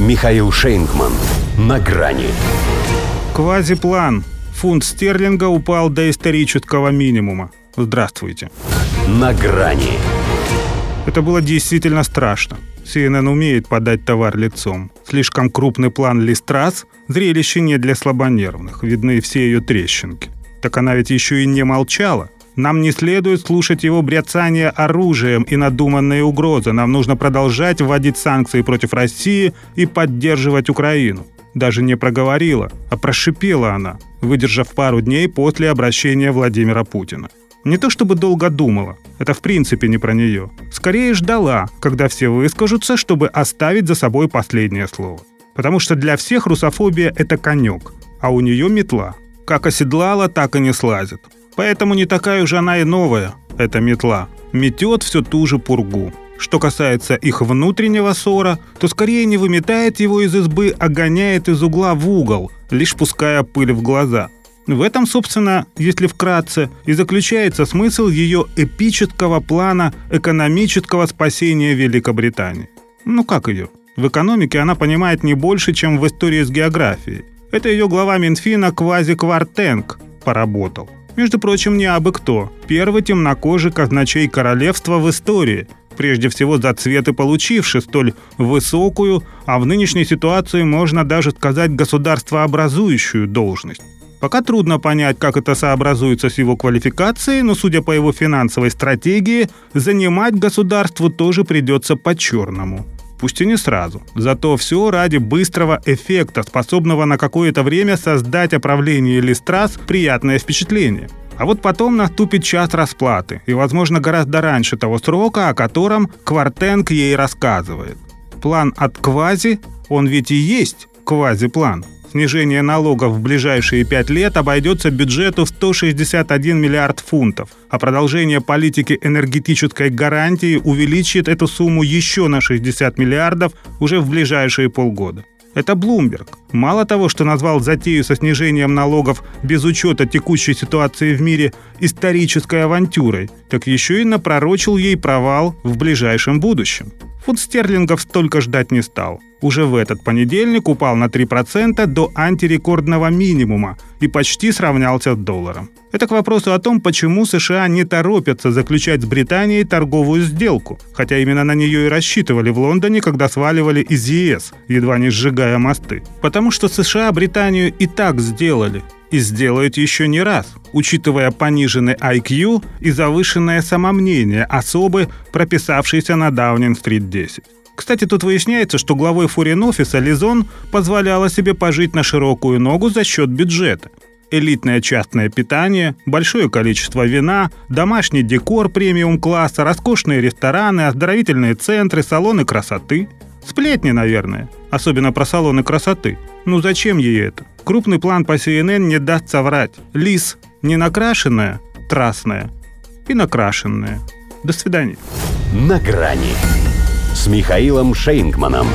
Михаил Шейнгман. На грани. Квазиплан. Фунт стерлинга упал до исторического минимума. Здравствуйте. На грани. Это было действительно страшно. CNN умеет подать товар лицом. Слишком крупный план Листрас – зрелище не для слабонервных, видны все ее трещинки. Так она ведь еще и не молчала. Нам не следует слушать его бряцание оружием и надуманные угрозы. Нам нужно продолжать вводить санкции против России и поддерживать Украину. Даже не проговорила, а прошипела она, выдержав пару дней после обращения Владимира Путина. Не то чтобы долго думала, это в принципе не про нее. Скорее ждала, когда все выскажутся, чтобы оставить за собой последнее слово. Потому что для всех русофобия – это конек, а у нее метла. Как оседлала, так и не слазит. Поэтому не такая уж она и новая, эта метла. Метет всю ту же пургу. Что касается их внутреннего ссора, то скорее не выметает его из избы, а гоняет из угла в угол, лишь пуская пыль в глаза – в этом, собственно, если вкратце, и заключается смысл ее эпического плана экономического спасения Великобритании. Ну как ее? В экономике она понимает не больше, чем в истории с географией. Это ее глава Минфина Квази Квартенг поработал. Между прочим, не абы кто. Первый темнокожий казначей королевства в истории, прежде всего за цветы получивший столь высокую, а в нынешней ситуации можно даже сказать государствообразующую должность. Пока трудно понять, как это сообразуется с его квалификацией, но, судя по его финансовой стратегии, занимать государству тоже придется по-черному. Пусть и не сразу. Зато все ради быстрого эффекта, способного на какое-то время создать о правлении Листрас приятное впечатление. А вот потом наступит час расплаты, и, возможно, гораздо раньше того срока, о котором Квартенг ей рассказывает. План от квази, он ведь и есть квази-план – Снижение налогов в ближайшие пять лет обойдется бюджету в 161 миллиард фунтов, а продолжение политики энергетической гарантии увеличит эту сумму еще на 60 миллиардов уже в ближайшие полгода. Это Блумберг. Мало того, что назвал затею со снижением налогов без учета текущей ситуации в мире исторической авантюрой, так еще и напророчил ей провал в ближайшем будущем. Фунт стерлингов столько ждать не стал. Уже в этот понедельник упал на 3% до антирекордного минимума и почти сравнялся с долларом. Это к вопросу о том, почему США не торопятся заключать с Британией торговую сделку, хотя именно на нее и рассчитывали в Лондоне, когда сваливали из ЕС, едва не сжигая мосты. Потому что США Британию и так сделали, и сделают еще не раз, учитывая пониженный IQ и завышенное самомнение особы, прописавшейся на Даунинг-стрит 10. Кстати, тут выясняется, что главой фурин-офиса Лизон позволяла себе пожить на широкую ногу за счет бюджета. Элитное частное питание, большое количество вина, домашний декор премиум-класса, роскошные рестораны, оздоровительные центры, салоны красоты. Сплетни, наверное. Особенно про салоны красоты. Ну зачем ей это? Крупный план по CNN не даст соврать. Лис не накрашенная, трасная и накрашенная. До свидания. На грани с Михаилом Шейнгманом.